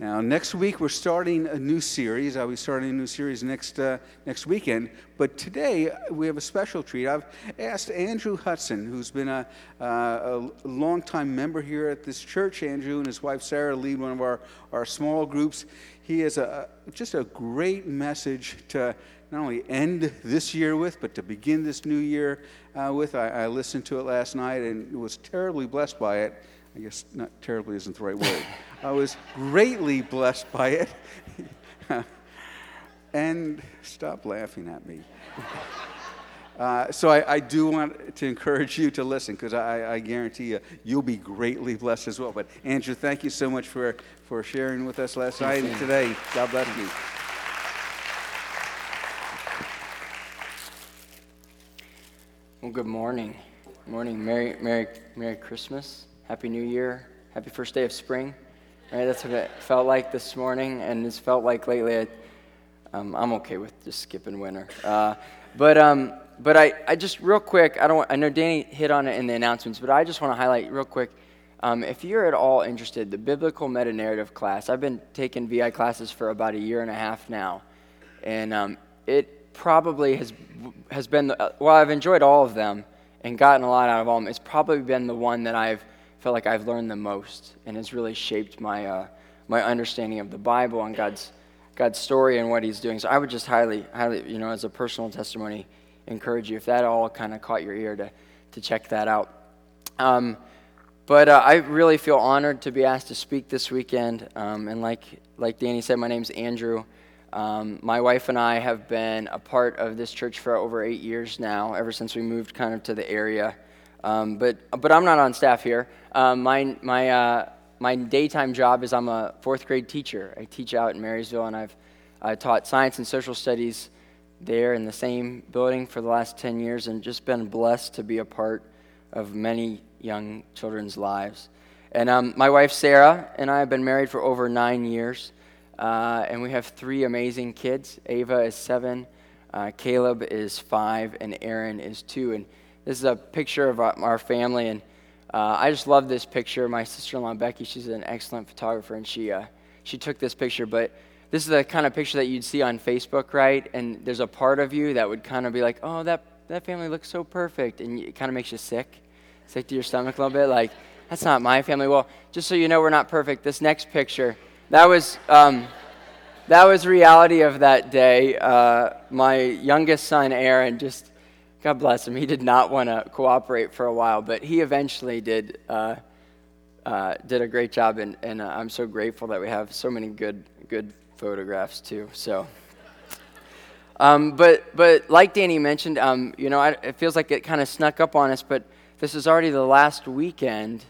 Now, next week we're starting a new series. I'll be starting a new series next, uh, next weekend. But today we have a special treat. I've asked Andrew Hudson, who's been a, uh, a longtime member here at this church. Andrew and his wife Sarah lead one of our, our small groups. He has a, just a great message to not only end this year with, but to begin this new year uh, with. I, I listened to it last night and was terribly blessed by it. I guess not terribly isn't the right word. I was greatly blessed by it. and stop laughing at me. Uh, so I, I, do want to encourage you to listen because I, I, guarantee you you'll be greatly blessed as well. But Andrew, thank you so much for, for sharing with us last night and today. God bless you. Well, good morning. Good morning. Merry, Merry, Merry Christmas. Happy New Year. Happy first day of spring. Right? That's what it felt like this morning, and it's felt like lately. I, um, I'm okay with just skipping winter. Uh, but um, but I, I just real quick. I don't. I know Danny hit on it in the announcements, but I just want to highlight real quick. Um, if you're at all interested, the biblical meta narrative class. I've been taking VI classes for about a year and a half now, and um, it probably has has been the, well. I've enjoyed all of them and gotten a lot out of all of them. It's probably been the one that I've felt like I've learned the most, and it's really shaped my uh, my understanding of the Bible and God's God's story and what He's doing. So I would just highly, highly, you know, as a personal testimony, encourage you if that all kind of caught your ear to to check that out. Um, but uh, I really feel honored to be asked to speak this weekend. Um, and like like Danny said, my name's Andrew. Um, my wife and I have been a part of this church for over eight years now, ever since we moved kind of to the area. Um, but, but I'm not on staff here. Um, my, my, uh, my daytime job is I'm a fourth grade teacher. I teach out in Marysville, and I've uh, taught science and social studies there in the same building for the last 10 years and just been blessed to be a part of many young children's lives. And um, my wife, Sarah, and I have been married for over nine years, uh, and we have three amazing kids. Ava is seven, uh, Caleb is five, and Aaron is two. And this is a picture of our family, and uh, I just love this picture. My sister-in-law Becky, she's an excellent photographer, and she uh, she took this picture. But this is the kind of picture that you'd see on Facebook, right? And there's a part of you that would kind of be like, "Oh, that that family looks so perfect," and it kind of makes you sick, sick to your stomach a little bit. Like, that's not my family. Well, just so you know, we're not perfect. This next picture, that was. Um, that was reality of that day. Uh, my youngest son, Aaron, just God bless him. He did not want to cooperate for a while, but he eventually did. Uh, uh, did a great job, and, and uh, I'm so grateful that we have so many good good photographs too. So, um, but but like Danny mentioned, um, you know, I, it feels like it kind of snuck up on us, but this is already the last weekend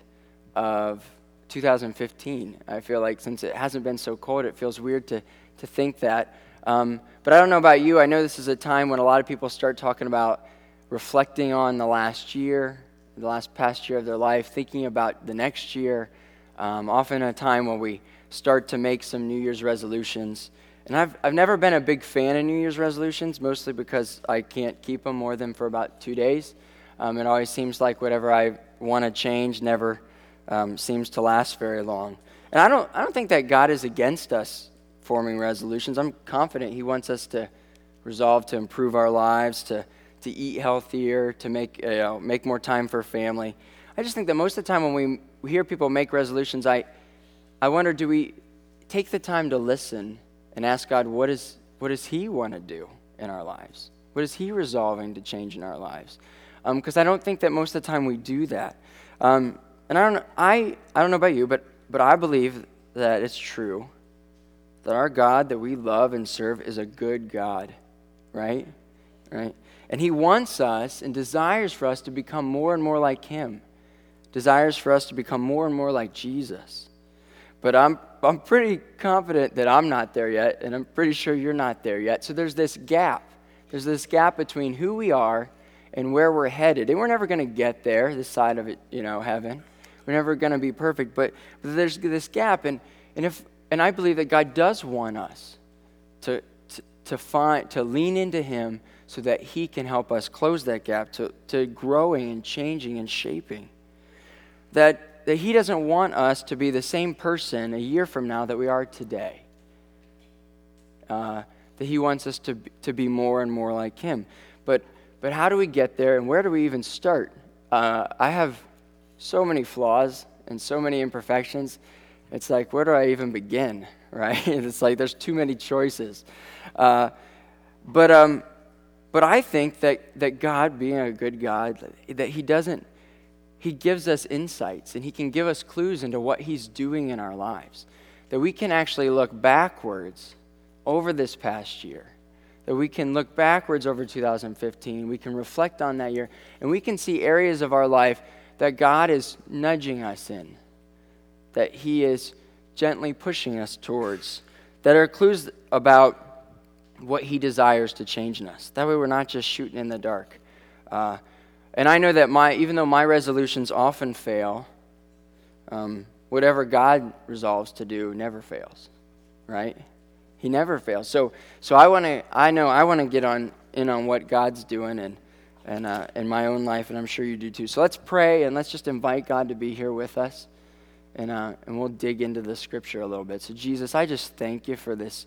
of 2015. I feel like since it hasn't been so cold, it feels weird to to think that. Um, but I don't know about you. I know this is a time when a lot of people start talking about reflecting on the last year, the last past year of their life, thinking about the next year. Um, often a time when we start to make some New Year's resolutions. And I've, I've never been a big fan of New Year's resolutions, mostly because I can't keep them more than for about two days. Um, it always seems like whatever I want to change never um, seems to last very long. And I don't, I don't think that God is against us forming resolutions. I'm confident He wants us to resolve to improve our lives, to to eat healthier, to make, you know, make more time for family. I just think that most of the time when we hear people make resolutions, I, I wonder do we take the time to listen and ask God, what, is, what does He want to do in our lives? What is He resolving to change in our lives? Because um, I don't think that most of the time we do that. Um, and I don't, I, I don't know about you, but, but I believe that it's true that our God that we love and serve is a good God, right? Right? And He wants us and desires for us to become more and more like Him, desires for us to become more and more like Jesus. But I'm, I'm pretty confident that I'm not there yet, and I'm pretty sure you're not there yet. So there's this gap. There's this gap between who we are and where we're headed. And we're never going to get there, this side of it, you know, heaven. We're never going to be perfect. But, but there's this gap. And, and, if, and I believe that God does want us to, to, to, find, to lean into Him so that He can help us close that gap to, to growing and changing and shaping. That, that He doesn't want us to be the same person a year from now that we are today. Uh, that He wants us to, to be more and more like Him. But, but how do we get there and where do we even start? Uh, I have so many flaws and so many imperfections. It's like, where do I even begin? Right? it's like there's too many choices. Uh, but, um, but I think that, that God, being a good God, that He doesn't, He gives us insights and He can give us clues into what He's doing in our lives. That we can actually look backwards over this past year. That we can look backwards over 2015. We can reflect on that year. And we can see areas of our life that God is nudging us in, that He is gently pushing us towards, that are clues about what He desires to change in us. That way, we're not just shooting in the dark. Uh, and I know that my, even though my resolutions often fail, um, whatever God resolves to do never fails, right? He never fails. So, so I want to. I know I want to get on in on what God's doing and and uh, in my own life, and I'm sure you do too. So let's pray and let's just invite God to be here with us, and uh, and we'll dig into the scripture a little bit. So Jesus, I just thank you for this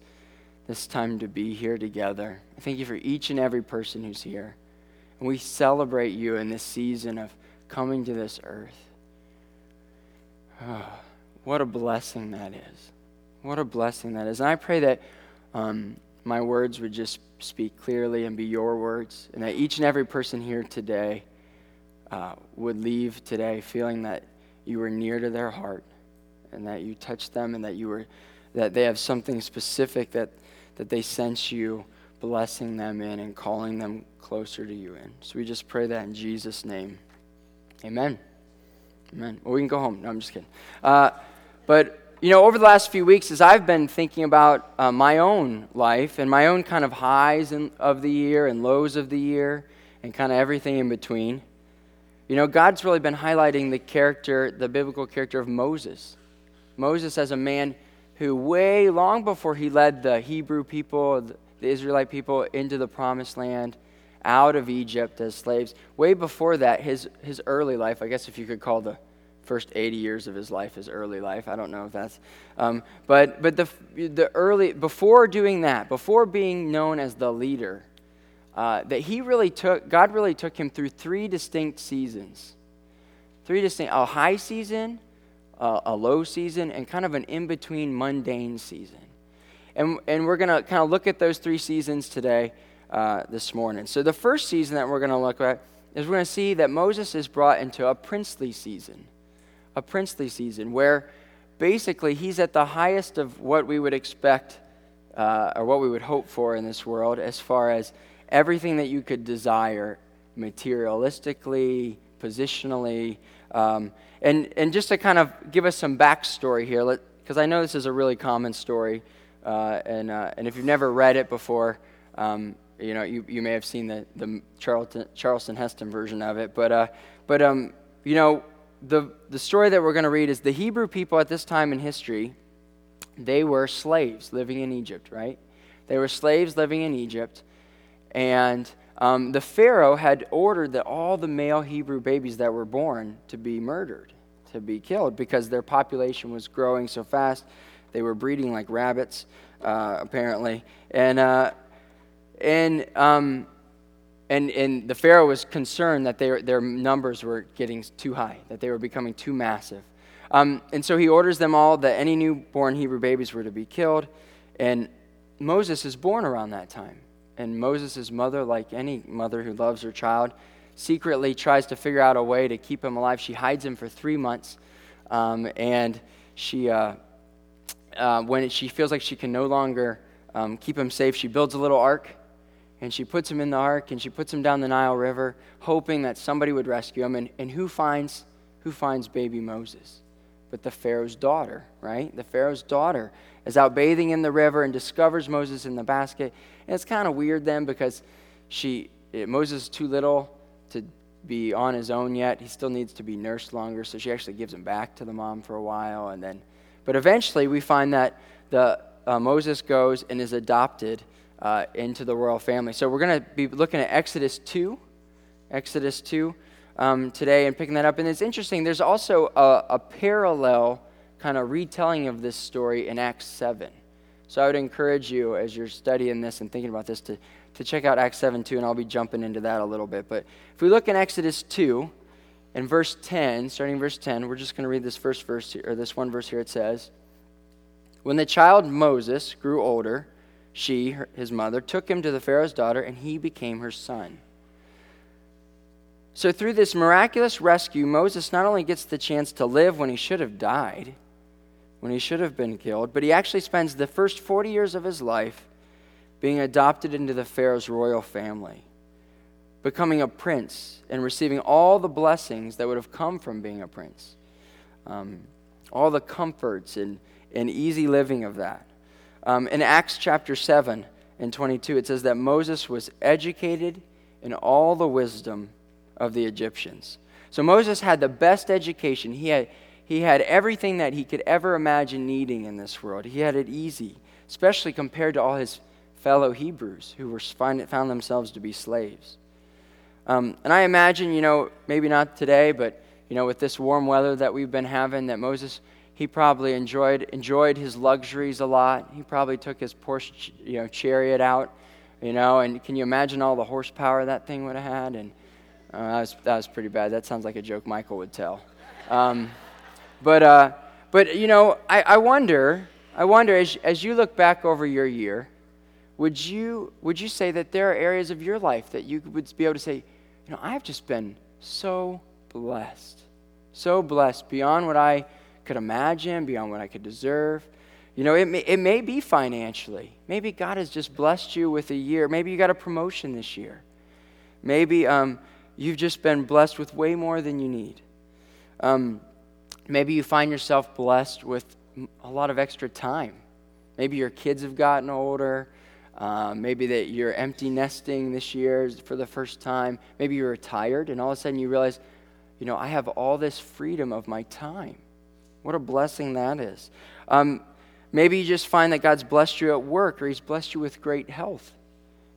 this time to be here together. I thank you for each and every person who's here, and we celebrate you in this season of coming to this earth. Oh, what a blessing that is! What a blessing that is! And I pray that. Um, my words would just speak clearly and be your words, and that each and every person here today uh, would leave today feeling that you were near to their heart, and that you touched them, and that you were that they have something specific that that they sense you blessing them in and calling them closer to you in. So we just pray that in Jesus' name, Amen. Amen. Well, we can go home. No, I'm just kidding. Uh, but you know, over the last few weeks, as I've been thinking about uh, my own life and my own kind of highs in, of the year and lows of the year and kind of everything in between, you know, God's really been highlighting the character, the biblical character of Moses. Moses as a man who, way long before he led the Hebrew people, the Israelite people, into the promised land, out of Egypt as slaves, way before that, his, his early life, I guess if you could call the first 80 years of his life his early life. I don't know if that's. Um, but but the, the early, before doing that, before being known as the leader, uh, that he really took, God really took him through three distinct seasons. Three distinct, a high season, a, a low season, and kind of an in between mundane season. And, and we're going to kind of look at those three seasons today, uh, this morning. So the first season that we're going to look at is we're going to see that Moses is brought into a princely season a princely season where basically he's at the highest of what we would expect uh, or what we would hope for in this world as far as everything that you could desire materialistically, positionally. Um, and, and just to kind of give us some backstory here, because I know this is a really common story, uh, and, uh, and if you've never read it before, um, you know, you, you may have seen the, the Charlton, Charleston Heston version of it. But, uh, but um, you know, the, the story that we're going to read is the Hebrew people at this time in history, they were slaves living in Egypt, right? They were slaves living in Egypt. And um, the Pharaoh had ordered that all the male Hebrew babies that were born to be murdered, to be killed, because their population was growing so fast. They were breeding like rabbits, uh, apparently. And, uh, and um, and, and the Pharaoh was concerned that their, their numbers were getting too high, that they were becoming too massive. Um, and so he orders them all that any newborn Hebrew babies were to be killed. And Moses is born around that time. And Moses' mother, like any mother who loves her child, secretly tries to figure out a way to keep him alive. She hides him for three months. Um, and she, uh, uh, when she feels like she can no longer um, keep him safe, she builds a little ark and she puts him in the ark and she puts him down the Nile River, hoping that somebody would rescue him. And, and who finds who finds baby Moses? But the Pharaoh's daughter, right? The Pharaoh's daughter is out bathing in the river and discovers Moses in the basket. And it's kind of weird then because she it, Moses is too little to be on his own yet. He still needs to be nursed longer, so she actually gives him back to the mom for a while, and then, but eventually we find that the uh, Moses goes and is adopted uh, into the royal family. So we're going to be looking at Exodus 2. Exodus 2. Um, today and picking that up. And it's interesting, there's also a, a parallel kind of retelling of this story in Acts 7. So I would encourage you as you're studying this and thinking about this to, to check out Acts 7 too, and I'll be jumping into that a little bit. But if we look in Exodus 2, in verse 10, starting verse 10, we're just going to read this first verse here, or this one verse here. It says, When the child Moses grew older, she, his mother, took him to the Pharaoh's daughter, and he became her son. So, through this miraculous rescue, Moses not only gets the chance to live when he should have died, when he should have been killed, but he actually spends the first 40 years of his life being adopted into the Pharaoh's royal family, becoming a prince and receiving all the blessings that would have come from being a prince, um, all the comforts and, and easy living of that. Um, in Acts chapter 7 and 22, it says that Moses was educated in all the wisdom of the Egyptians. So Moses had the best education. He had, he had everything that he could ever imagine needing in this world. He had it easy, especially compared to all his fellow Hebrews who were find, found themselves to be slaves. Um, and I imagine, you know, maybe not today, but, you know, with this warm weather that we've been having, that Moses he probably enjoyed enjoyed his luxuries a lot. He probably took his Porsche, you know, chariot out, you know, and can you imagine all the horsepower that thing would have had? And uh, that was that was pretty bad. That sounds like a joke Michael would tell. Um, but uh, but you know, I, I wonder, I wonder as as you look back over your year, would you would you say that there are areas of your life that you would be able to say, you know, I've just been so blessed, so blessed beyond what I could imagine, beyond what I could deserve. You know, it may, it may be financially. Maybe God has just blessed you with a year. Maybe you got a promotion this year. Maybe um, you've just been blessed with way more than you need. Um, maybe you find yourself blessed with a lot of extra time. Maybe your kids have gotten older. Uh, maybe that you're empty nesting this year for the first time. Maybe you're retired, and all of a sudden you realize, you know, I have all this freedom of my time. What a blessing that is. Um, maybe you just find that God's blessed you at work or He's blessed you with great health.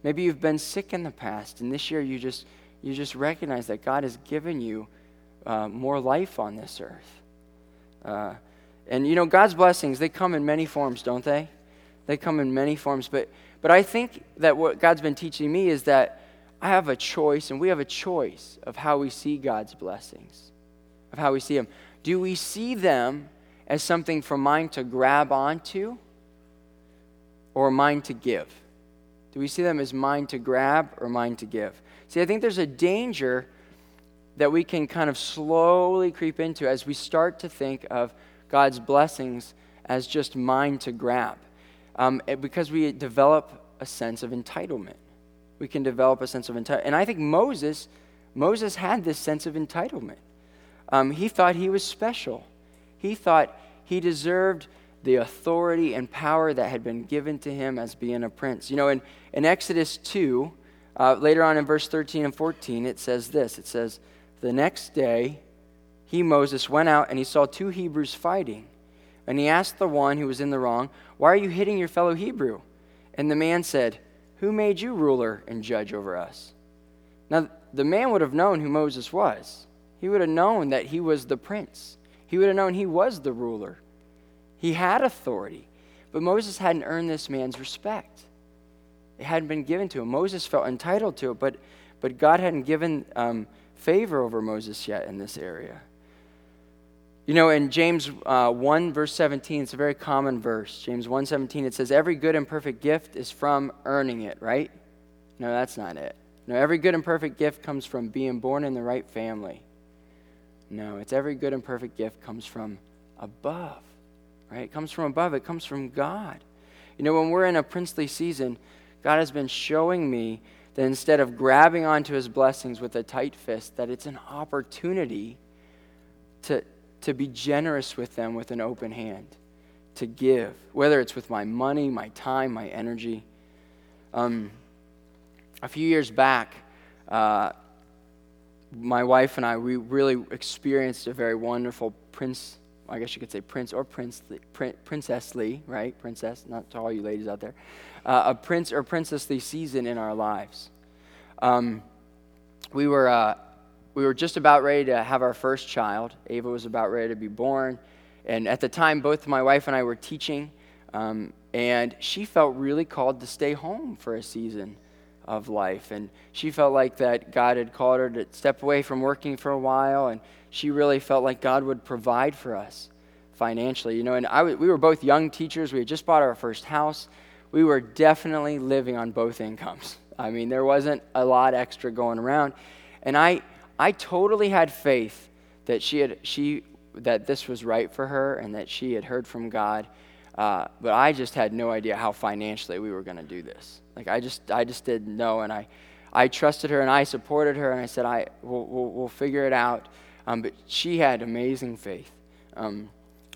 Maybe you've been sick in the past, and this year you just, you just recognize that God has given you uh, more life on this earth. Uh, and you know, God's blessings, they come in many forms, don't they? They come in many forms. But, but I think that what God's been teaching me is that I have a choice, and we have a choice of how we see God's blessings, of how we see Him. Do we see them as something for mine to grab onto or mine to give? Do we see them as mine to grab or mine to give? See, I think there's a danger that we can kind of slowly creep into as we start to think of God's blessings as just mine to grab. Um, because we develop a sense of entitlement. We can develop a sense of entitlement. And I think Moses, Moses had this sense of entitlement. Um, he thought he was special. He thought he deserved the authority and power that had been given to him as being a prince. You know, in, in Exodus 2, uh, later on in verse 13 and 14, it says this It says, The next day, he, Moses, went out and he saw two Hebrews fighting. And he asked the one who was in the wrong, Why are you hitting your fellow Hebrew? And the man said, Who made you ruler and judge over us? Now, the man would have known who Moses was. He would have known that he was the prince. He would have known he was the ruler. He had authority. But Moses hadn't earned this man's respect. Hadn't been given to him. Moses felt entitled to it, but, but God hadn't given um, favor over Moses yet in this area. You know, in James uh, 1, verse 17, it's a very common verse. James 1 17, it says, Every good and perfect gift is from earning it, right? No, that's not it. No, every good and perfect gift comes from being born in the right family. No, it's every good and perfect gift comes from above, right? It comes from above, it comes from God. You know, when we're in a princely season, God has been showing me that instead of grabbing onto his blessings with a tight fist, that it's an opportunity to, to be generous with them with an open hand, to give, whether it's with my money, my time, my energy. Um, a few years back, uh, my wife and I, we really experienced a very wonderful prince, I guess you could say prince or prince, princessly, right? Princess, not to all you ladies out there. Uh, a prince or princessly season in our lives. Um, we were, uh, we were just about ready to have our first child. Ava was about ready to be born. And at the time, both my wife and I were teaching, um, and she felt really called to stay home for a season of life. And she felt like that God had called her to step away from working for a while, and she really felt like God would provide for us financially. You know, and I, we were both young teachers. We had just bought our first house. We were definitely living on both incomes. I mean, there wasn't a lot extra going around. And I, I totally had faith that she had, she, that this was right for her and that she had heard from God. Uh, but I just had no idea how financially we were going to do this. Like I just, I just didn't know, and I, I trusted her and I supported her, and I said, I, we'll, we'll, we'll figure it out. Um, but she had amazing faith, um,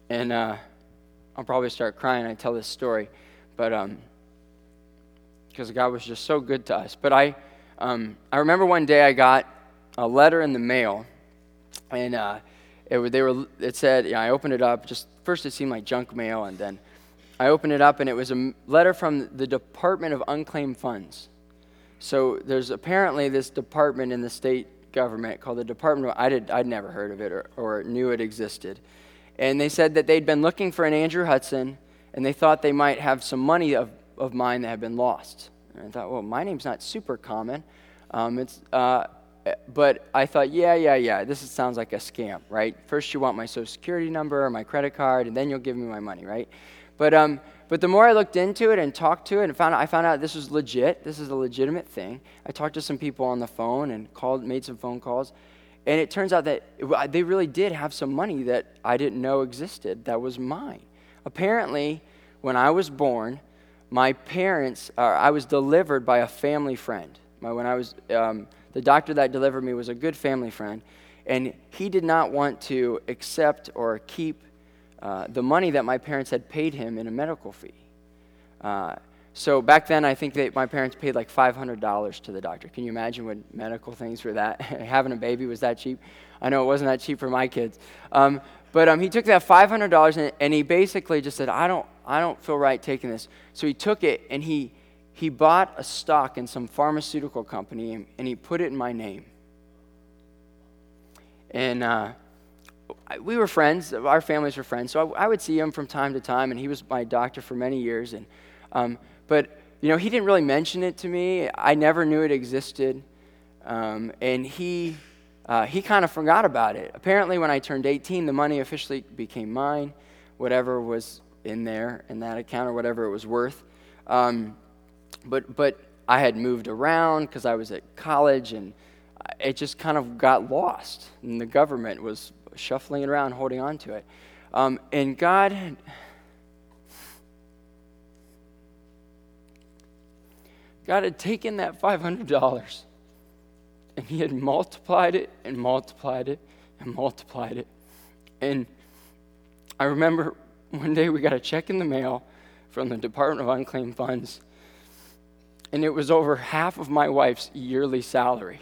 and uh, I'll probably start crying. I tell this story, but because um, God was just so good to us. But I, um, I remember one day I got a letter in the mail, and uh, it, they were, it said, you know, I opened it up. Just first, it seemed like junk mail, and then I opened it up, and it was a letter from the Department of Unclaimed Funds. So there's apparently this department in the state government called the Department of, I did, I'd never heard of it or, or knew it existed. And they said that they'd been looking for an Andrew Hudson, and they thought they might have some money of, of mine that had been lost. And I thought, well, my name's not super common. Um, it's, uh, but I thought, yeah, yeah, yeah, this sounds like a scam, right? First, you want my social security number or my credit card, and then you'll give me my money, right? But, um, but the more I looked into it and talked to it and found out, I found out this was legit. This is a legitimate thing. I talked to some people on the phone and called, made some phone calls. And it turns out that they really did have some money that I didn't know existed that was mine. Apparently, when I was born, my parents, uh, I was delivered by a family friend. My, when I was, um, the doctor that delivered me was a good family friend, and he did not want to accept or keep uh, the money that my parents had paid him in a medical fee. Uh, so back then, I think that my parents paid like $500 to the doctor. Can you imagine what medical things were that? Having a baby was that cheap? I know it wasn't that cheap for my kids. Um, but um, he took that $500 and, and he basically just said, I don't, I don't feel right taking this. So he took it and he he bought a stock in some pharmaceutical company and, and he put it in my name. And uh, we were friends, our families were friends, so I, I, would see him from time to time, and he was my doctor for many years. And, um, but, you know, he didn't really mention it to me. I never knew it existed. Um, and he, uh, he kind of forgot about it. Apparently, when I turned 18, the money officially became mine, whatever was in there in that account or whatever it was worth. Um, but, but I had moved around because I was at college and it just kind of got lost. And the government was shuffling it around, holding on to it. Um, and God God had taken that $500 and He had multiplied it and multiplied it and multiplied it. And I remember one day we got a check in the mail from the Department of Unclaimed Funds and it was over half of my wife's yearly salary.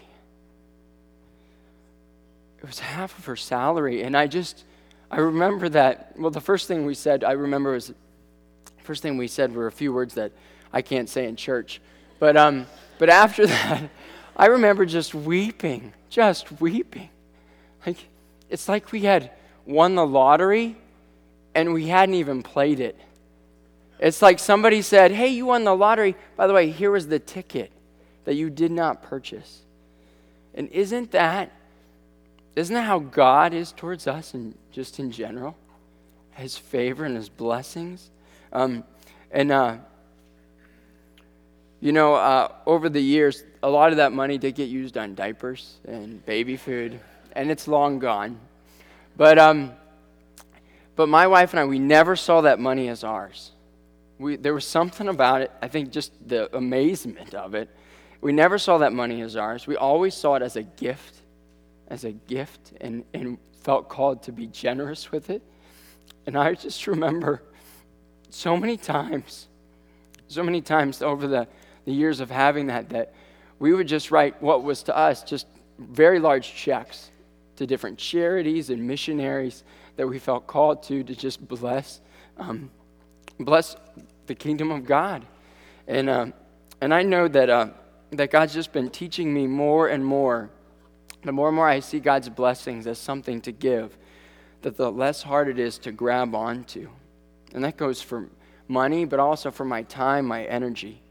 It was half of her salary. And I just, I remember that. Well, the first thing we said, I remember was, first thing we said were a few words that I can't say in church. But, um, but after that, I remember just weeping, just weeping. Like, it's like we had won the lottery and we hadn't even played it. It's like somebody said, Hey, you won the lottery. By the way, here was the ticket that you did not purchase. And isn't that, isn't that how God is towards us and just in general? His favor and his blessings. Um, and, uh, you know, uh, over the years, a lot of that money did get used on diapers and baby food, and it's long gone. But, um, but my wife and I, we never saw that money as ours. We, there was something about it, I think just the amazement of it. We never saw that money as ours. We always saw it as a gift, as a gift, and, and felt called to be generous with it. And I just remember so many times, so many times over the, the years of having that, that we would just write what was to us just very large checks to different charities and missionaries that we felt called to to just bless um, bless the kingdom of God. And, uh, and I know that, uh, that God's just been teaching me more and more the more and more I see God's blessings as something to give, that the less hard it is to grab onto. And that goes for money, but also for my time, my energy.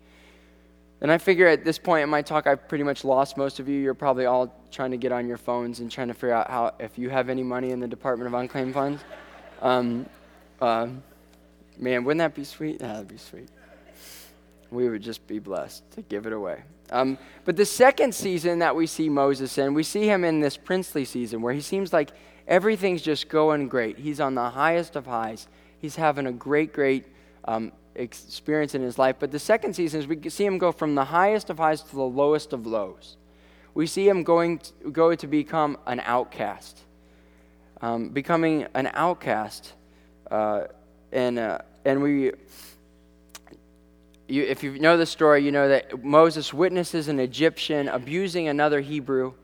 And I figure at this point in my talk, I've pretty much lost most of you. You're probably all trying to get on your phones and trying to figure out how, if you have any money in the Department of Unclaimed Funds. Um, uh, man, wouldn't that be sweet? That'd be sweet. We would just be blessed to give it away. Um, but the second season that we see Moses in, we see him in this princely season where he seems like everything's just going great. He's on the highest of highs. He's having a great, great um, experience in his life. But the second season is we see him go from the highest of highs to the lowest of lows. We see him going to, go to become an outcast, um, becoming an outcast, uh, and uh, and we. You, if you know the story, you know that Moses witnesses an Egyptian abusing another Hebrew,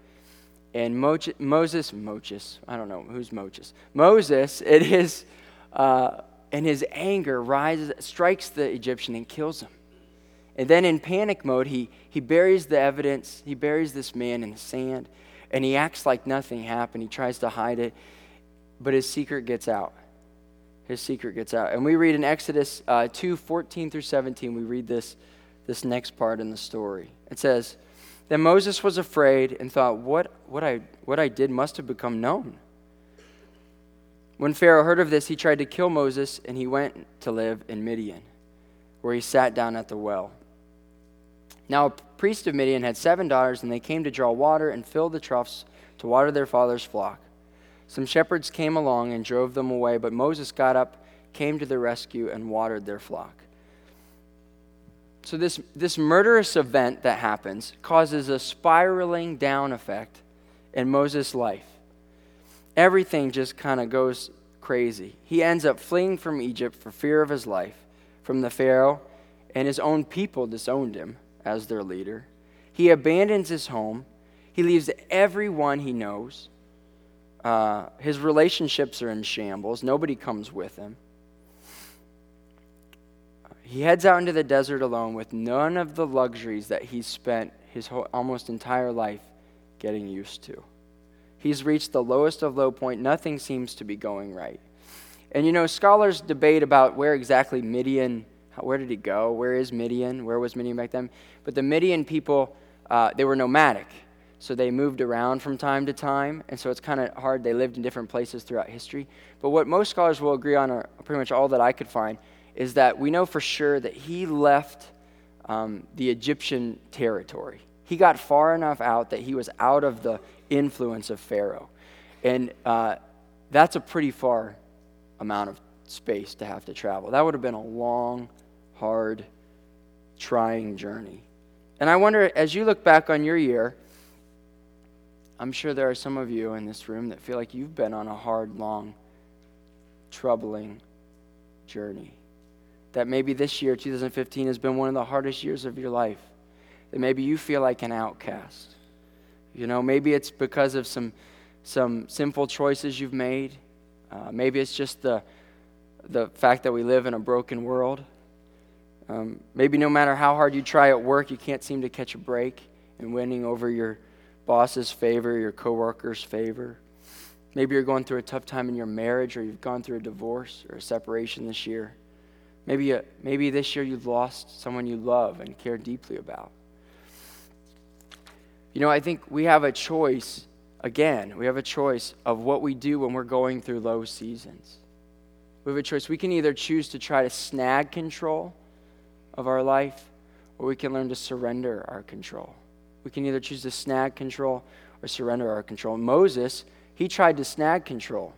and Mo- Moses, Moses, I don't know who's Moses. Moses, it is. Uh, and his anger rises, strikes the Egyptian and kills him. And then in panic mode, he, he buries the evidence. He buries this man in the sand, and he acts like nothing happened. He tries to hide it, but his secret gets out. His secret gets out. And we read in Exodus uh, 2 14 through 17, we read this, this next part in the story. It says, Then Moses was afraid and thought, what, what, I, what I did must have become known. When Pharaoh heard of this, he tried to kill Moses, and he went to live in Midian, where he sat down at the well. Now, a priest of Midian had seven daughters, and they came to draw water and fill the troughs to water their father's flock. Some shepherds came along and drove them away, but Moses got up, came to their rescue, and watered their flock. So, this, this murderous event that happens causes a spiraling down effect in Moses' life everything just kind of goes crazy. He ends up fleeing from Egypt for fear of his life from the Pharaoh, and his own people disowned him as their leader. He abandons his home. He leaves everyone he knows. Uh, his relationships are in shambles. Nobody comes with him. He heads out into the desert alone with none of the luxuries that he's spent his whole, almost entire life getting used to. He's reached the lowest of low point. Nothing seems to be going right. And you know, scholars debate about where exactly Midian, where did he go? Where is Midian? Where was Midian back then? But the Midian people, uh, they were nomadic. So they moved around from time to time. And so it's kind of hard. They lived in different places throughout history. But what most scholars will agree on, or pretty much all that I could find, is that we know for sure that he left um, the Egyptian territory. He got far enough out that he was out of the influence of Pharaoh. And uh, that's a pretty far amount of space to have to travel. That would have been a long, hard, trying journey. And I wonder, as you look back on your year, I'm sure there are some of you in this room that feel like you've been on a hard, long, troubling journey. That maybe this year, 2015, has been one of the hardest years of your life. That maybe you feel like an outcast. You know, maybe it's because of some, some simple choices you've made. Uh, maybe it's just the, the fact that we live in a broken world. Um, maybe no matter how hard you try at work, you can't seem to catch a break in winning over your boss's favor, your coworker's favor. Maybe you're going through a tough time in your marriage, or you've gone through a divorce or a separation this year. Maybe, uh, maybe this year you've lost someone you love and care deeply about. You know, I think we have a choice, again, we have a choice of what we do when we're going through low seasons. We have a choice. We can either choose to try to snag control of our life, or we can learn to surrender our control. We can either choose to snag control or surrender our control. Moses, he tried to snag control.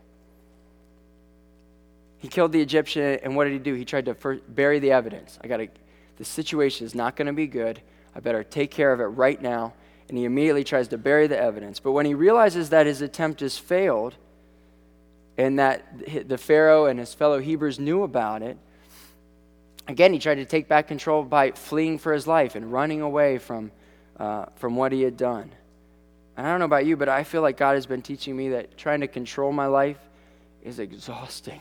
He killed the Egyptian, and what did he do? He tried to first bury the evidence. I got to, the situation is not going to be good. I better take care of it right now and he immediately tries to bury the evidence. But when he realizes that his attempt has failed and that the Pharaoh and his fellow Hebrews knew about it, again, he tried to take back control by fleeing for his life and running away from, uh, from what he had done. And I don't know about you, but I feel like God has been teaching me that trying to control my life is exhausting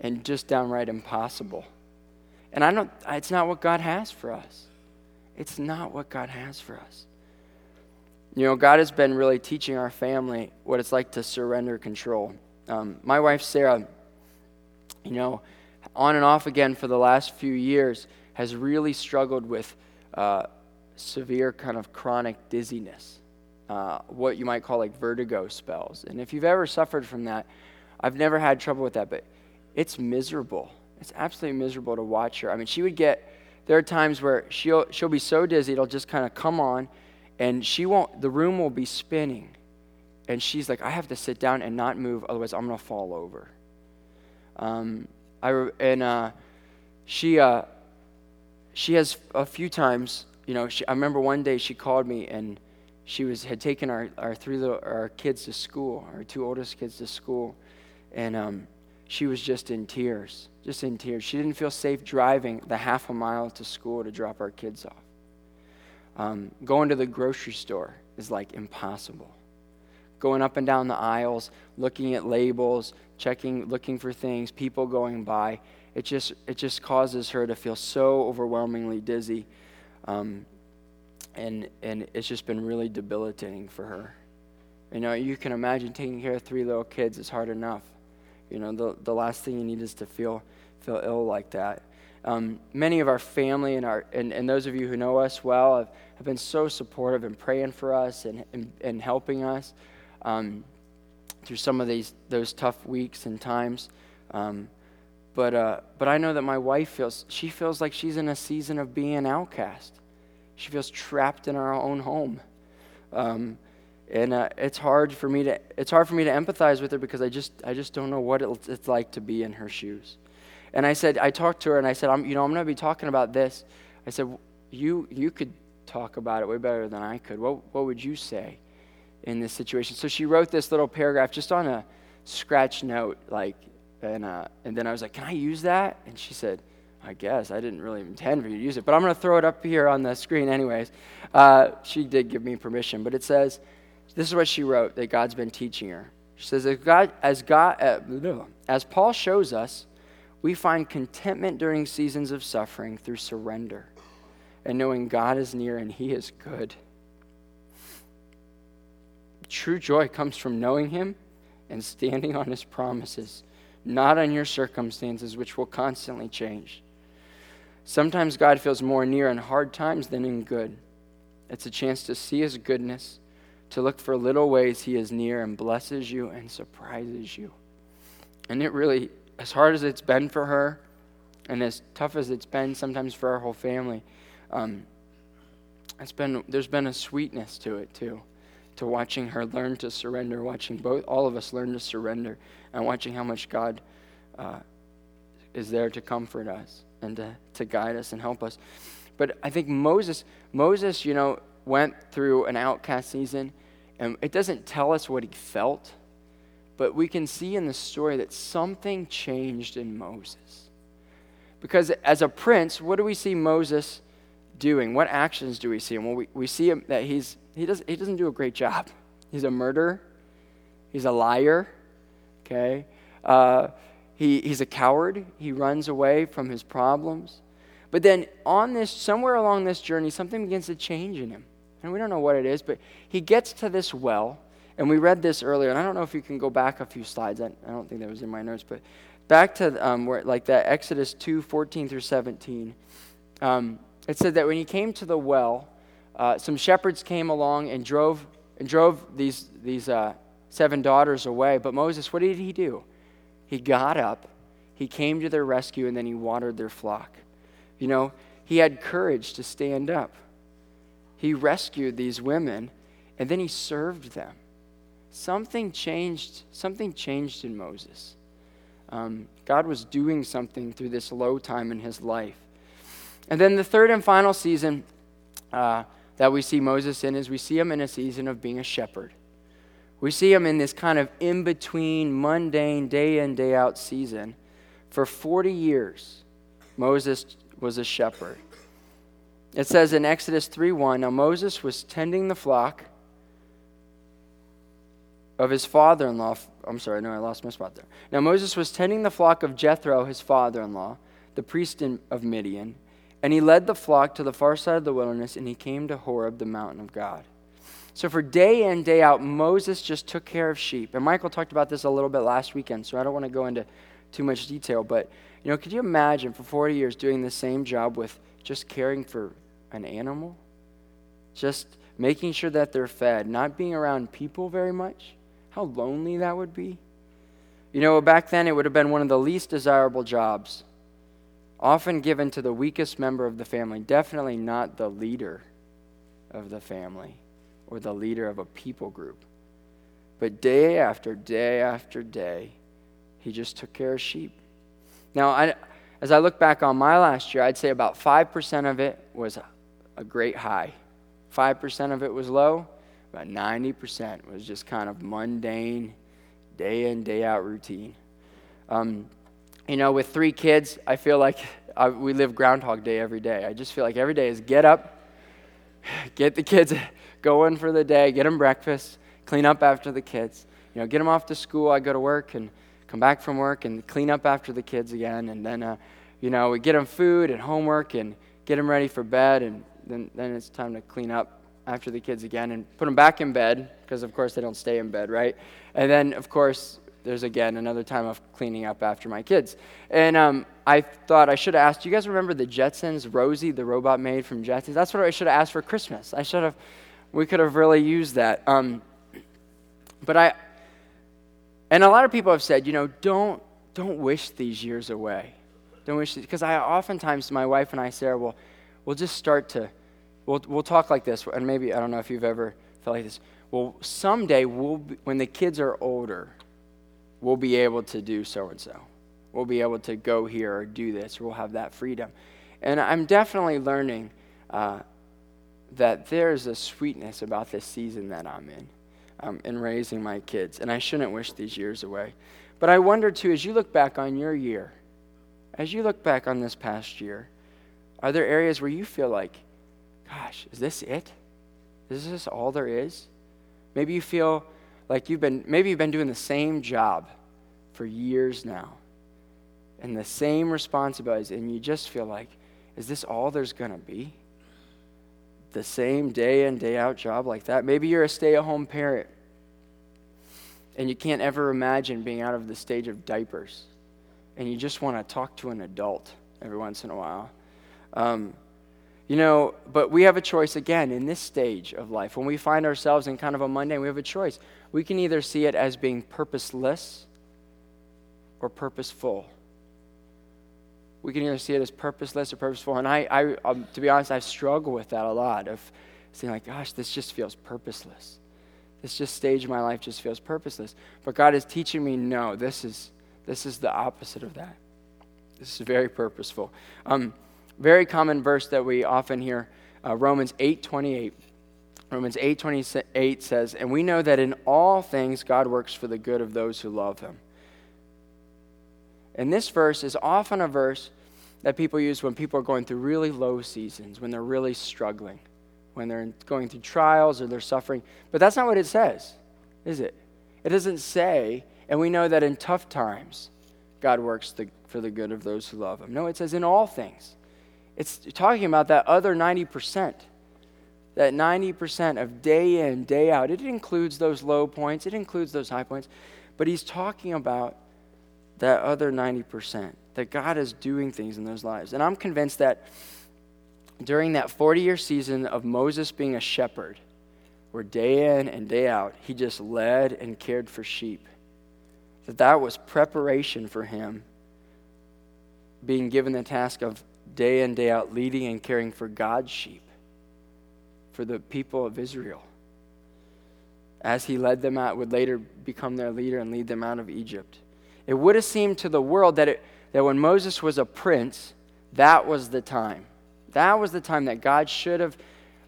and just downright impossible. And I don't, it's not what God has for us. It's not what God has for us. you know, God has been really teaching our family what it's like to surrender control. Um, my wife, Sarah, you know, on and off again for the last few years, has really struggled with uh, severe kind of chronic dizziness, uh, what you might call like vertigo spells. And if you've ever suffered from that, I've never had trouble with that, but it's miserable. It's absolutely miserable to watch her. I mean, she would get, there are times where she'll, she'll be so dizzy, it'll just kind of come on and she won't the room will be spinning and she's like i have to sit down and not move otherwise i'm going to fall over um, I, and uh, she uh, she has a few times you know she, i remember one day she called me and she was had taken our, our three little our kids to school our two oldest kids to school and um, she was just in tears just in tears she didn't feel safe driving the half a mile to school to drop our kids off um, going to the grocery store is like impossible. Going up and down the aisles, looking at labels, checking, looking for things, people going by, it just, it just causes her to feel so overwhelmingly dizzy. Um, and, and it's just been really debilitating for her. You know, you can imagine taking care of three little kids is hard enough. You know, the, the last thing you need is to feel, feel ill like that. Um, many of our family and, our, and, and those of you who know us well have, have been so supportive and praying for us and, and, and helping us um, through some of these those tough weeks and times. Um, but, uh, but I know that my wife feels, she feels like she's in a season of being an outcast. She feels trapped in our own home. Um, and uh, it's hard for me to it's hard for me to empathize with her because I just I just don't know what it's like to be in her shoes. And I said, I talked to her and I said, I'm, you know, I'm going to be talking about this. I said, you, you could talk about it way better than I could. What, what would you say in this situation? So she wrote this little paragraph just on a scratch note, like, and, uh, and then I was like, can I use that? And she said, I guess. I didn't really intend for you to use it, but I'm going to throw it up here on the screen anyways. Uh, she did give me permission, but it says, this is what she wrote that God's been teaching her. She says, as God, as, God, uh, as Paul shows us, we find contentment during seasons of suffering through surrender and knowing God is near and He is good. True joy comes from knowing Him and standing on His promises, not on your circumstances, which will constantly change. Sometimes God feels more near in hard times than in good. It's a chance to see His goodness, to look for little ways He is near and blesses you and surprises you. And it really as hard as it's been for her, and as tough as it's been sometimes for our whole family, um, it's been there's been a sweetness to it too, to watching her learn to surrender, watching both all of us learn to surrender, and watching how much God uh, is there to comfort us and to, to guide us and help us. But I think Moses, Moses, you know, went through an outcast season, and it doesn't tell us what he felt but we can see in the story that something changed in Moses. Because as a prince, what do we see Moses doing? What actions do we see him? Well, we, we see him that he's, he, does, he doesn't do a great job. He's a murderer, he's a liar, okay? Uh, he, he's a coward, he runs away from his problems. But then, on this, somewhere along this journey, something begins to change in him. And we don't know what it is, but he gets to this well and we read this earlier, and I don't know if you can go back a few slides. I, I don't think that was in my notes, but back to um, where, like that Exodus 2 14 through 17. Um, it said that when he came to the well, uh, some shepherds came along and drove and drove these these uh, seven daughters away. But Moses, what did he do? He got up, he came to their rescue, and then he watered their flock. You know, he had courage to stand up. He rescued these women, and then he served them something changed. Something changed in Moses. Um, God was doing something through this low time in his life. And then the third and final season uh, that we see Moses in is we see him in a season of being a shepherd. We see him in this kind of in between, mundane, day in, day out season. For 40 years, Moses was a shepherd. It says in Exodus 3 1 Now Moses was tending the flock of his father in law. I'm sorry, no, I lost my spot there. Now Moses was tending the flock of Jethro, his father in law, the priest of Midian, and he led the flock to the far side of the wilderness, and he came to Horeb, the mountain of God. So for day in, day out, Moses just took care of sheep. And Michael talked about this a little bit last weekend, so I don't want to go into too much detail. But, you know, could you imagine for 40 years doing the same job with just caring for an animal? Just making sure that they're fed, not being around people very much? How lonely that would be. You know, back then it would have been one of the least desirable jobs, often given to the weakest member of the family, definitely not the leader of the family or the leader of a people group. But day after day after day, he just took care of sheep. Now, I, as I look back on my last year, I'd say about 5% of it was a great high. 5% of it was low, about 90% was just kind of mundane, day in, day out routine. Um, you know, with three kids, I feel like I, we live Groundhog Day every day. I just feel like every day is get up, get the kids going for the day, get them breakfast, clean up after the kids. You know, get them off to school. I go to work and come back from work and clean up after the kids again. And then, uh, you know, we get them food and homework and get them ready for bed. And then, then it's time to clean up after the kids again and put them back in bed because, of course, they don't stay in bed, right? And then, of course, there's again another time of cleaning up after my kids. And um, I thought I should have asked. Do you guys remember the Jetsons? Rosie, the robot maid from Jetsons. That's what I should have asked for Christmas. I should have. We could have really used that. Um, but I, and a lot of people have said, you know, don't don't wish these years away. Don't wish because I oftentimes my wife and I, Sarah, will we'll just start to we'll, we'll talk like this, and maybe, I don't know if you've ever felt like this. Well, someday, we'll when the kids are older, we'll be able to do so and so. We'll be able to go here or do this, we'll have that freedom. And I'm definitely learning uh, that there's a sweetness about this season that I'm in, um, in raising my kids. And I shouldn't wish these years away. But I wonder, too, as you look back on your year, as you look back on this past year, are there areas where you feel like, gosh, is this it? Is this all there is? Maybe you feel like you've been, maybe you've been doing the same job for years now and the same responsibilities, and you just feel like, is this all there's going to be? The same day in, day out job like that? Maybe you're a stay at home parent and you can't ever imagine being out of the stage of diapers and you just want to talk to an adult every once in a while. Um, you know, but we have a choice again in this stage of life. When we find ourselves in kind of a mundane, we have a choice. We can either see it as being purposeless or purposeful. We can either see it as purposeless or purposeful. And I, I um, to be honest, I struggle with that a lot of saying, like, gosh, this just feels purposeless. This just stage of my life just feels purposeless. But God is teaching me, no, this is, this is the opposite of that. This is very purposeful. Um, very common verse that we often hear, uh, Romans 8:28. Romans 8:28 says, "And we know that in all things God works for the good of those who love him." And this verse is often a verse that people use when people are going through really low seasons, when they're really struggling, when they're going through trials or they're suffering. But that's not what it says, is it? It doesn't say, and we know that in tough times, God works the, for the good of those who love him. No, it says in all things. It's talking about that other 90%. That 90% of day in, day out. It includes those low points, it includes those high points. But he's talking about that other 90%, that God is doing things in those lives. And I'm convinced that during that 40 year season of Moses being a shepherd, where day in and day out he just led and cared for sheep, that that was preparation for him being given the task of day in, day out, leading and caring for God's sheep, for the people of Israel. As he led them out, would later become their leader and lead them out of Egypt. It would have seemed to the world that, it, that when Moses was a prince, that was the time. That was the time that God should have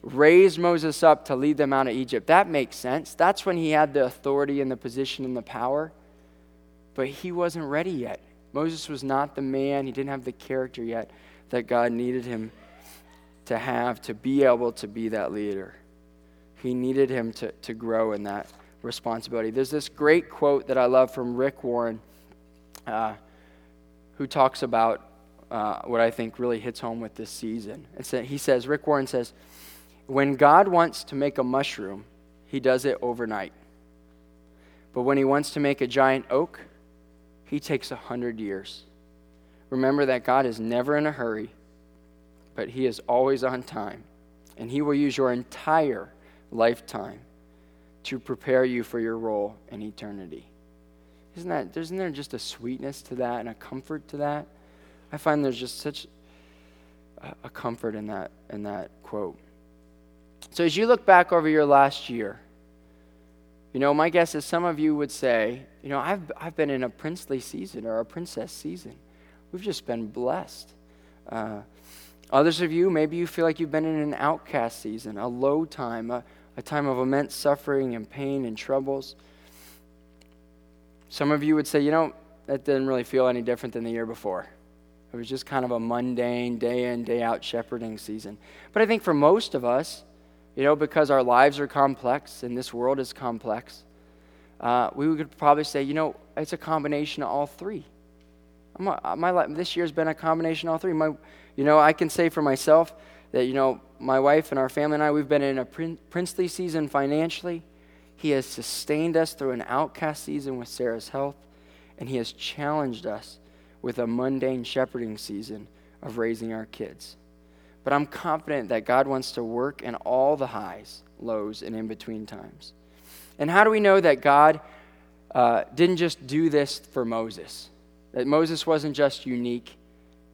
raised Moses up to lead them out of Egypt. That makes sense. That's when he had the authority and the position and the power. But he wasn't ready yet. Moses was not the man, he didn't have the character yet that God needed him to have to be able to be that leader. He needed him to, to grow in that responsibility. There's this great quote that I love from Rick Warren, uh, who talks about uh, what I think really hits home with this season. It's that he says, Rick Warren says, when God wants to make a mushroom, he does it overnight. But when he wants to make a giant oak, he takes a hundred years. Remember that God is never in a hurry, but he is always on time, and he will use your entire lifetime to prepare you for your role in eternity. Isn't that, isn't there just a sweetness to that and a comfort to that? I find there's just such a comfort in that, in that quote. So as you look back over your last year, you know, my guess is some of you would say, you know, I've, I've been in a princely season or a princess season. We've just been blessed. Uh, others of you, maybe you feel like you've been in an outcast season, a low time, a, a time of immense suffering and pain and troubles. Some of you would say, you know, that didn't really feel any different than the year before. It was just kind of a mundane, day in, day out shepherding season. But I think for most of us, you know, because our lives are complex and this world is complex, uh, we could probably say, you know, it's a combination of all three. A, my life, this year's been a combination of all three. My, you know, I can say for myself that, you know, my wife and our family and I, we've been in a prin- princely season financially. He has sustained us through an outcast season with Sarah's health, and He has challenged us with a mundane shepherding season of raising our kids. But I'm confident that God wants to work in all the highs, lows, and in between times. And how do we know that God uh, didn't just do this for Moses? That Moses wasn't just unique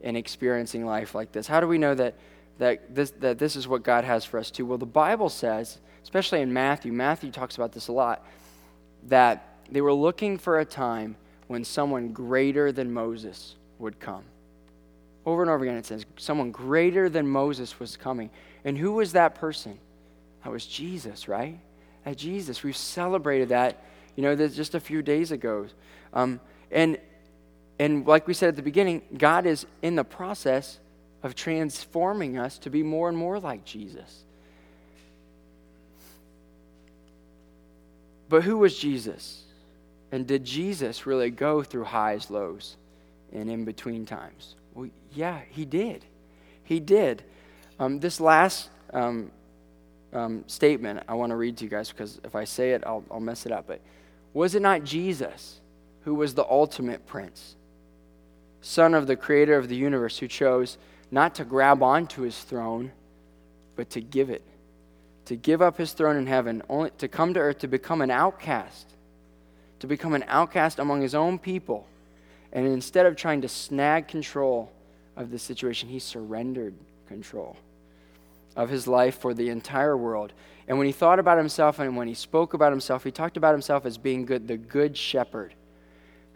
in experiencing life like this? How do we know that, that, this, that this is what God has for us too? Well, the Bible says, especially in Matthew, Matthew talks about this a lot, that they were looking for a time when someone greater than Moses would come. Over and over again, it says someone greater than Moses was coming. And who was that person? That was Jesus, right? At Jesus. We've celebrated that, you know, just a few days ago. Um, and, and like we said at the beginning, God is in the process of transforming us to be more and more like Jesus. But who was Jesus? And did Jesus really go through highs, lows, and in between times? Well, yeah, he did. He did. Um, this last um, um, statement I want to read to you guys because if I say it, I'll, I'll mess it up. But was it not Jesus who was the ultimate prince, son of the creator of the universe, who chose not to grab onto his throne, but to give it? To give up his throne in heaven, only to come to earth to become an outcast to become an outcast among his own people. And instead of trying to snag control of the situation, he surrendered control of his life for the entire world. And when he thought about himself and when he spoke about himself, he talked about himself as being good, the good shepherd,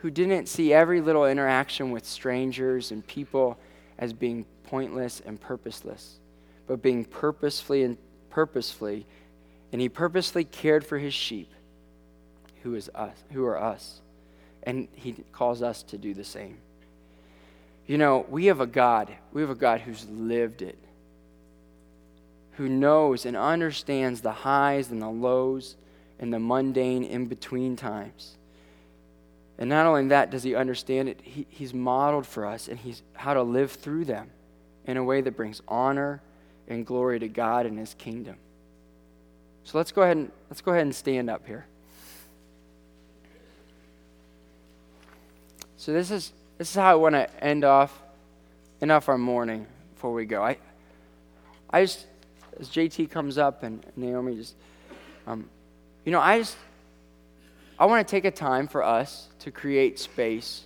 who didn't see every little interaction with strangers and people as being pointless and purposeless, but being purposefully and purposefully, and he purposely cared for his sheep who is us, who are us. And he calls us to do the same. You know, we have a God, we have a God who's lived it. Who knows and understands the highs and the lows and the mundane in between times. And not only that does he understand it, he, he's modeled for us and he's how to live through them in a way that brings honor and glory to God and his kingdom. So let's go ahead and let's go ahead and stand up here. So this is this is how I want to end off end off our morning before we go. I I just as JT comes up and Naomi just um, you know, I just I want to take a time for us to create space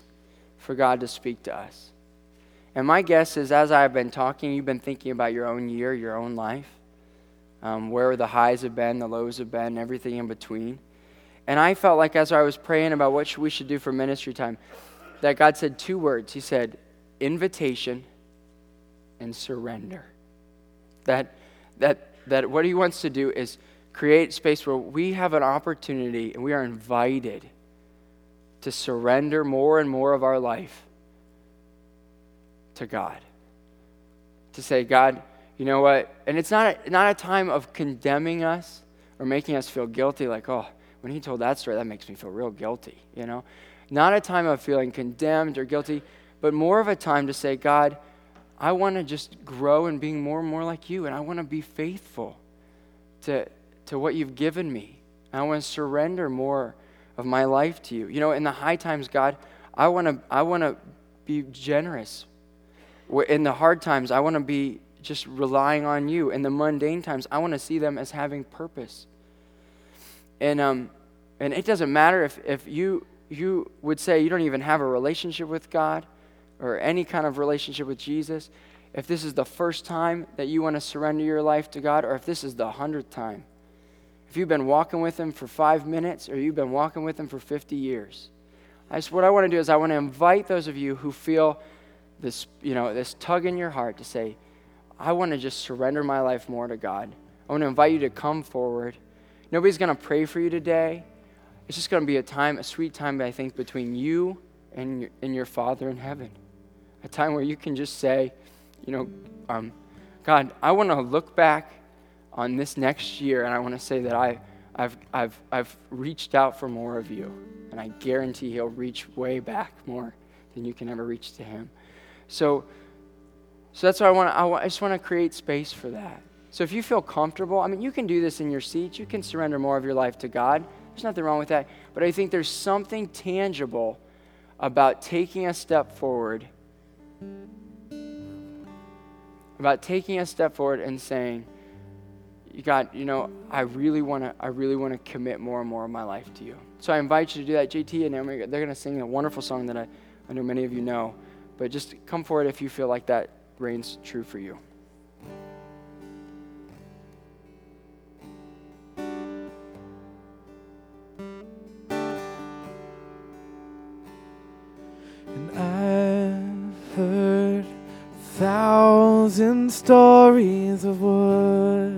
for God to speak to us. And my guess is, as I've been talking, you've been thinking about your own year, your own life, um, where the highs have been, the lows have been, everything in between. And I felt like as I was praying about what we should do for ministry time, that God said two words. He said, invitation and surrender. That, that, that what He wants to do is create space where we have an opportunity and we are invited to surrender more and more of our life to God. To say, God, you know what? And it's not a, not a time of condemning us or making us feel guilty, like, oh, when he told that story, that makes me feel real guilty, you know? Not a time of feeling condemned or guilty, but more of a time to say, God, I want to just grow in being more and more like you, and I want to be faithful to, to what you've given me I want to surrender more of my life to you. You know, in the high times, God, I want to I want to be generous. In the hard times, I want to be just relying on you. In the mundane times, I want to see them as having purpose. And um, and it doesn't matter if if you you would say you don't even have a relationship with God or any kind of relationship with Jesus. If this is the first time that you want to surrender your life to God, or if this is the hundredth time, if you've been walking with Him for five minutes, or you've been walking with Him for 50 years, I just, what I want to do is I want to invite those of you who feel this, you know, this tug in your heart to say, I want to just surrender my life more to God. I want to invite you to come forward. Nobody's going to pray for you today. It's just going to be a time, a sweet time, I think, between you and your, and your Father in heaven. A time where you can just say, you know, um, God, I want to look back on this next year and I want to say that I, I've, I've, I've reached out for more of you. And I guarantee He'll reach way back more than you can ever reach to Him. So, so that's why I want. I, I just want to create space for that. So if you feel comfortable, I mean, you can do this in your seat. You can surrender more of your life to God. There's nothing wrong with that. But I think there's something tangible about taking a step forward. About taking a step forward and saying, God, you know, I really want to. I really want to commit more and more of my life to you. So I invite you to do that. JT and Naomi, they're going to sing a wonderful song that I, I know many of you know. But just come forward if you feel like that reigns true for you. And I've heard thousand stories of what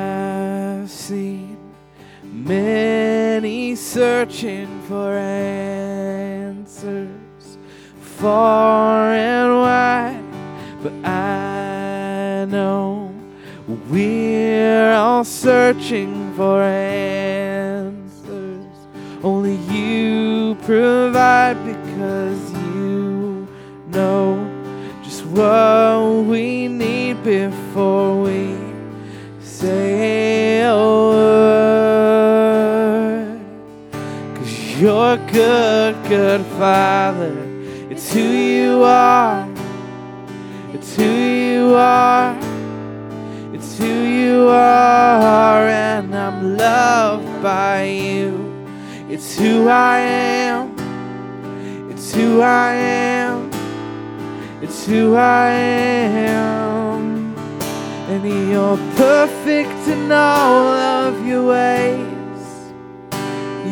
many searching for answers far and wide, but I know we're all searching for answers. Only you provide because you know just what we need before good, good father. It's who you are. It's who you are. It's who you are. And I'm loved by you. It's who I am. It's who I am. It's who I am. And you're perfect in all of your ways.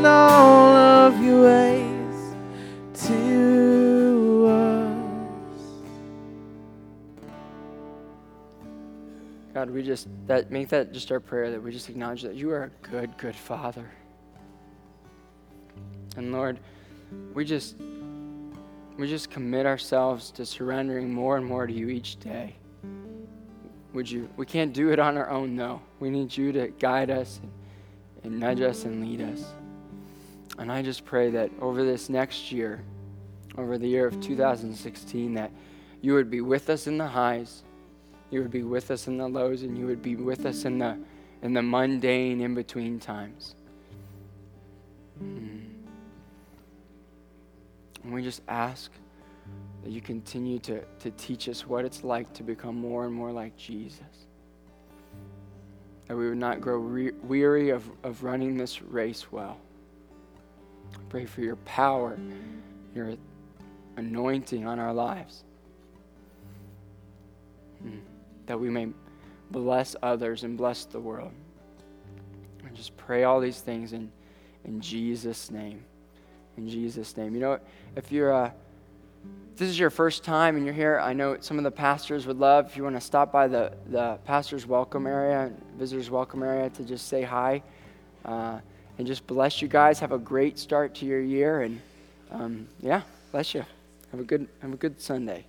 in all of your ways to us. God, we just that make that just our prayer that we just acknowledge that you are a good, good Father. And Lord, we just we just commit ourselves to surrendering more and more to you each day. Would you we can't do it on our own though. We need you to guide us and, nudge us and lead us. And I just pray that over this next year, over the year of 2016 that you would be with us in the highs, you would be with us in the lows, and you would be with us in the in the mundane in between times. Mm. And we just ask that you continue to, to teach us what it's like to become more and more like Jesus. That we would not grow re- weary of, of running this race well. Pray for your power, your anointing on our lives. Mm. That we may bless others and bless the world. And just pray all these things in, in Jesus' name. In Jesus' name. You know, if you're uh, if this is your first time and you're here, I know some of the pastors would love if you want to stop by the, the pastor's welcome area, visitors welcome area to just say hi. Uh, and just bless you guys. Have a great start to your year. And um, yeah, bless you. Have a good, have a good Sunday.